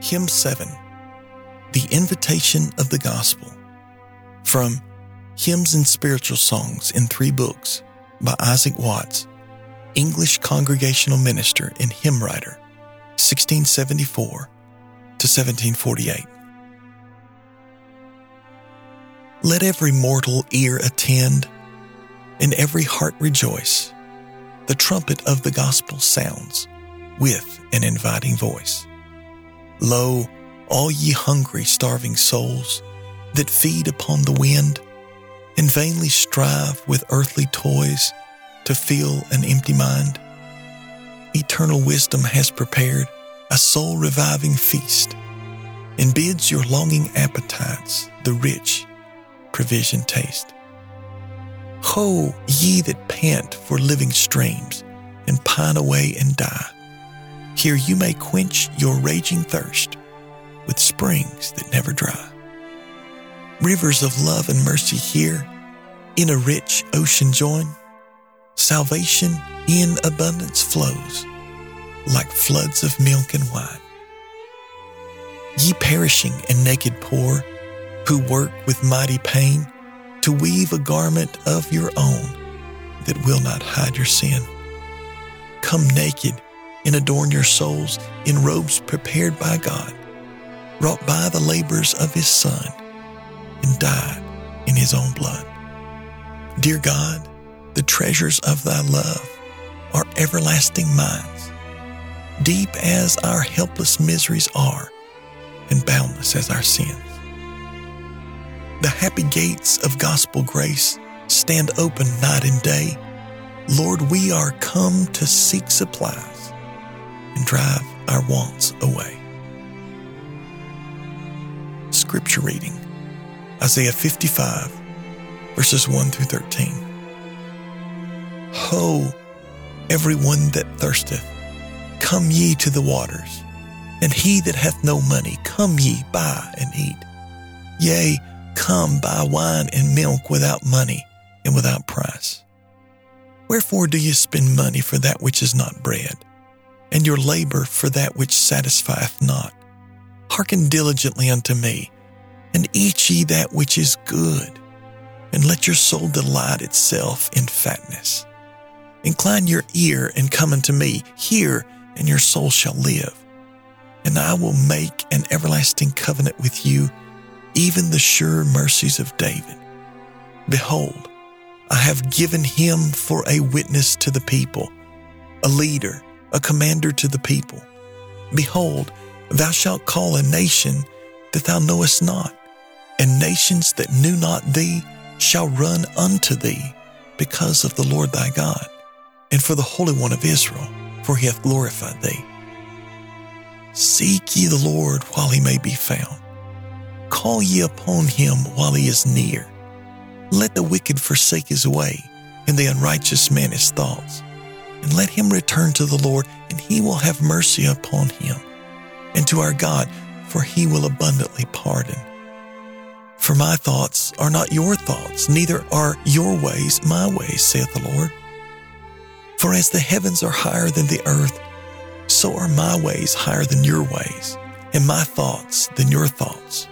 Hymn 7 The Invitation of the Gospel from Hymns and Spiritual Songs in Three Books by Isaac Watts, English Congregational Minister and Hymn Writer, 1674 to 1748. Let every mortal ear attend and every heart rejoice. The trumpet of the gospel sounds with an inviting voice. Lo, all ye hungry, starving souls that feed upon the wind and vainly strive with earthly toys to fill an empty mind. Eternal wisdom has prepared a soul reviving feast and bids your longing appetites the rich provision taste. Ho, ye that pant for living streams and pine away and die here you may quench your raging thirst with springs that never dry. Rivers of love and mercy here in a rich ocean join. Salvation in abundance flows like floods of milk and wine. Ye perishing and naked poor, who work with mighty pain to weave a garment of your own that will not hide your sin. Come naked and adorn your souls in robes prepared by God, wrought by the labors of His Son, and dyed in His own blood. Dear God, the treasures of Thy love are everlasting mines, deep as our helpless miseries are, and boundless as our sins. The happy gates of gospel grace stand open night and day. Lord, we are come to seek supplies and drive our wants away. Scripture reading Isaiah 55, verses 1 through 13. Ho, everyone that thirsteth, come ye to the waters, and he that hath no money, come ye, buy and eat. Yea, come buy wine and milk without money and without price. Wherefore do ye spend money for that which is not bread? And your labor for that which satisfieth not. Hearken diligently unto me, and eat ye that which is good, and let your soul delight itself in fatness. Incline your ear and come unto me, hear, and your soul shall live. And I will make an everlasting covenant with you, even the sure mercies of David. Behold, I have given him for a witness to the people, a leader a commander to the people. Behold, thou shalt call a nation that thou knowest not, and nations that knew not thee shall run unto thee because of the Lord thy God, and for the Holy One of Israel, for he hath glorified thee. Seek ye the Lord while he may be found. Call ye upon him while he is near. Let the wicked forsake his way, and the unrighteous man his thoughts and let him return to the Lord, and he will have mercy upon him, and to our God, for he will abundantly pardon. For my thoughts are not your thoughts, neither are your ways my ways, saith the Lord. For as the heavens are higher than the earth, so are my ways higher than your ways, and my thoughts than your thoughts.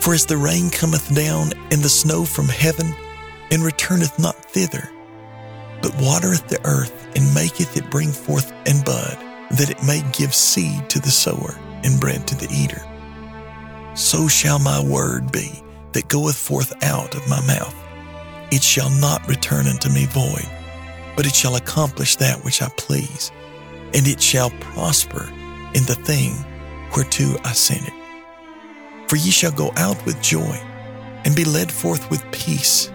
For as the rain cometh down and the snow from heaven, and returneth not thither, but watereth the earth and maketh it bring forth and bud, that it may give seed to the sower and bread to the eater. So shall my word be that goeth forth out of my mouth. It shall not return unto me void, but it shall accomplish that which I please, and it shall prosper in the thing whereto I sent it. For ye shall go out with joy, and be led forth with peace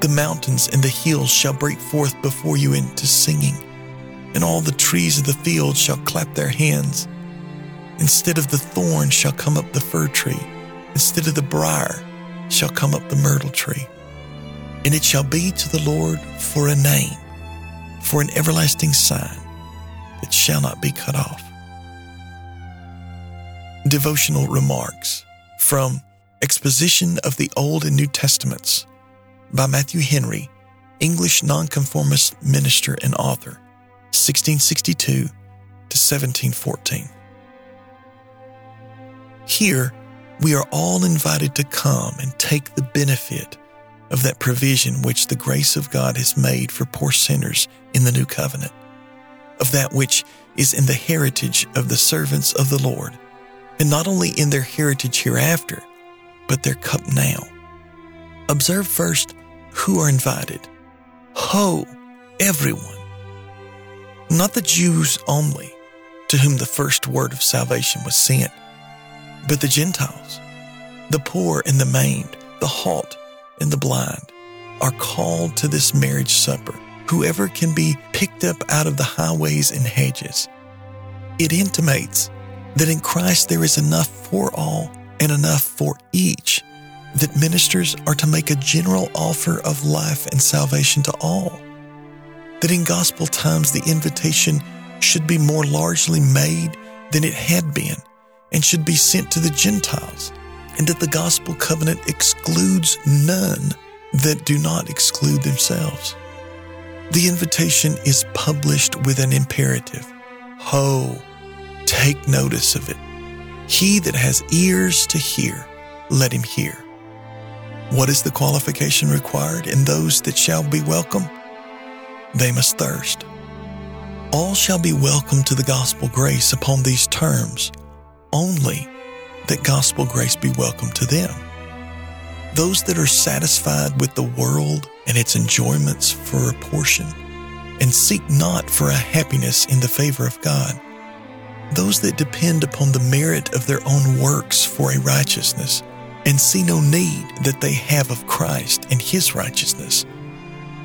the mountains and the hills shall break forth before you into singing, and all the trees of the field shall clap their hands. Instead of the thorn shall come up the fir tree, instead of the brier shall come up the myrtle tree. And it shall be to the Lord for a name, for an everlasting sign that shall not be cut off. Devotional Remarks from Exposition of the Old and New Testaments by Matthew Henry, English Nonconformist minister and author, 1662 to 1714. here, we are all invited to come and take the benefit of that provision which the grace of God has made for poor sinners in the new covenant, of that which is in the heritage of the servants of the Lord, and not only in their heritage hereafter, but their cup now. Observe first who are invited. Ho, everyone. Not the Jews only, to whom the first word of salvation was sent, but the Gentiles, the poor and the maimed, the halt and the blind, are called to this marriage supper. Whoever can be picked up out of the highways and hedges. It intimates that in Christ there is enough for all and enough for each, that ministers are to make a general offer of life and salvation to all. That in gospel times the invitation should be more largely made than it had been and should be sent to the Gentiles, and that the gospel covenant excludes none that do not exclude themselves. The invitation is published with an imperative Ho, take notice of it. He that has ears to hear, let him hear. What is the qualification required in those that shall be welcome? They must thirst. All shall be welcome to the gospel grace upon these terms, only that gospel grace be welcome to them. Those that are satisfied with the world and its enjoyments for a portion, and seek not for a happiness in the favor of God. Those that depend upon the merit of their own works for a righteousness, and see no need that they have of Christ and His righteousness.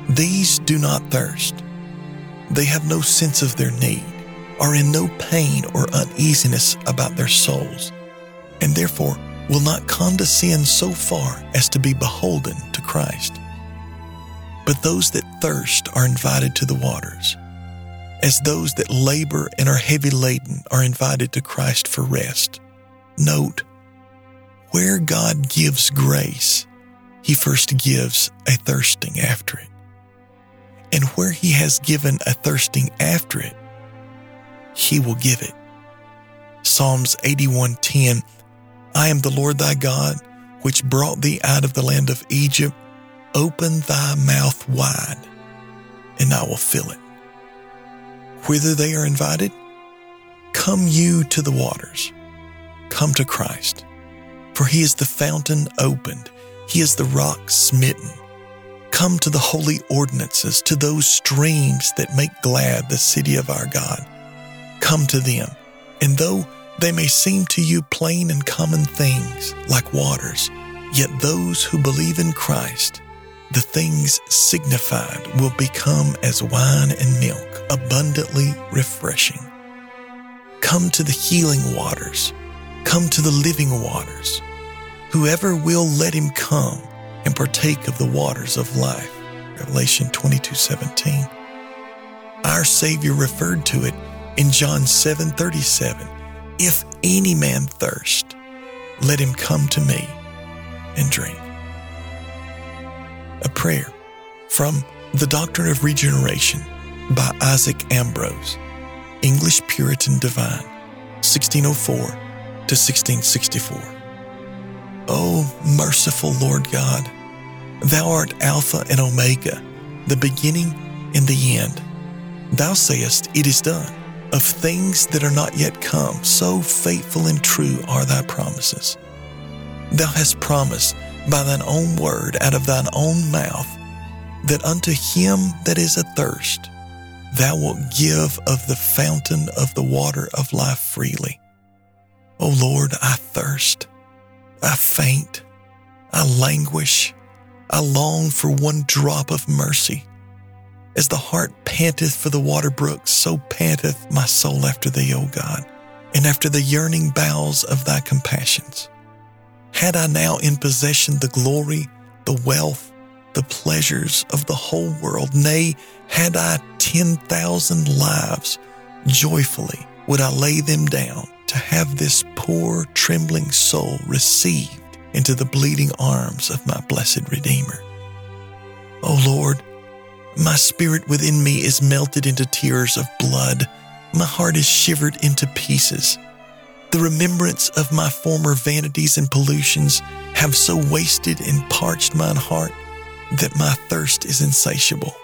These do not thirst they have no sense of their need, are in no pain or uneasiness about their souls, and therefore will not condescend so far as to be beholden to Christ. But those that thirst are invited to the waters, as those that labor and are heavy laden are invited to Christ for rest. Note, where God gives grace, He first gives a thirsting after it and where he has given a thirsting after it, he will give it. Psalms 81:10 I am the Lord thy God, which brought thee out of the land of Egypt. Open thy mouth wide, and I will fill it. Whither they are invited, come you to the waters. Come to Christ, for he is the fountain opened, he is the rock smitten. Come to the holy ordinances, to those streams that make glad the city of our God. Come to them, and though they may seem to you plain and common things like waters, yet those who believe in Christ, the things signified will become as wine and milk, abundantly refreshing. Come to the healing waters. Come to the living waters. Whoever will let him come and partake of the waters of life. Revelation 22:17. Our Savior referred to it in John 7:37. If any man thirst, let him come to me and drink. A prayer from The Doctrine of Regeneration by Isaac Ambrose, English Puritan Divine, 1604 to 1664. O merciful Lord God, Thou art Alpha and Omega, the beginning and the end. Thou sayest, It is done. Of things that are not yet come, so faithful and true are thy promises. Thou hast promised by thine own word out of thine own mouth that unto him that is athirst, thou wilt give of the fountain of the water of life freely. O Lord, I thirst, I faint, I languish, I long for one drop of mercy. As the hart panteth for the water brooks, so panteth my soul after thee, O God, and after the yearning bowels of thy compassions. Had I now in possession the glory, the wealth, the pleasures of the whole world, nay, had I ten thousand lives, joyfully would I lay them down to have this poor, trembling soul received into the bleeding arms of my blessed Redeemer. O oh Lord, my spirit within me is melted into tears of blood. My heart is shivered into pieces. The remembrance of my former vanities and pollutions have so wasted and parched mine heart that my thirst is insatiable.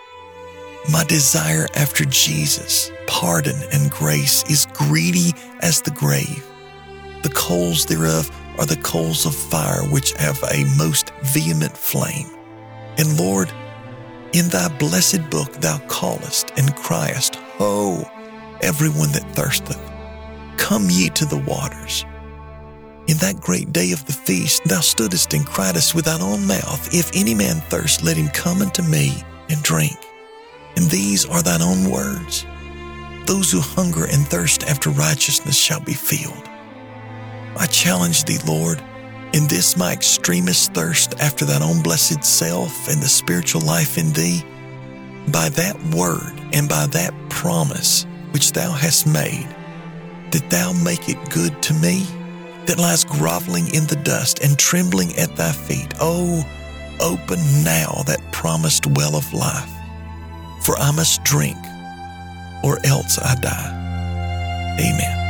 My desire after Jesus, pardon, and grace is greedy as the grave. The coals thereof are the coals of fire which have a most vehement flame. And Lord, in thy blessed book thou callest and criest, Ho, everyone that thirsteth, come ye to the waters. In that great day of the feast thou stoodest and criedest with thine own mouth, If any man thirst, let him come unto me and drink. And these are thine own words. Those who hunger and thirst after righteousness shall be filled. I challenge thee, Lord, in this my extremest thirst after thine own blessed self and the spiritual life in thee, by that word and by that promise which thou hast made, that thou make it good to me, that lies groveling in the dust and trembling at thy feet. Oh, open now that promised well of life for I must drink, or else I die. Amen.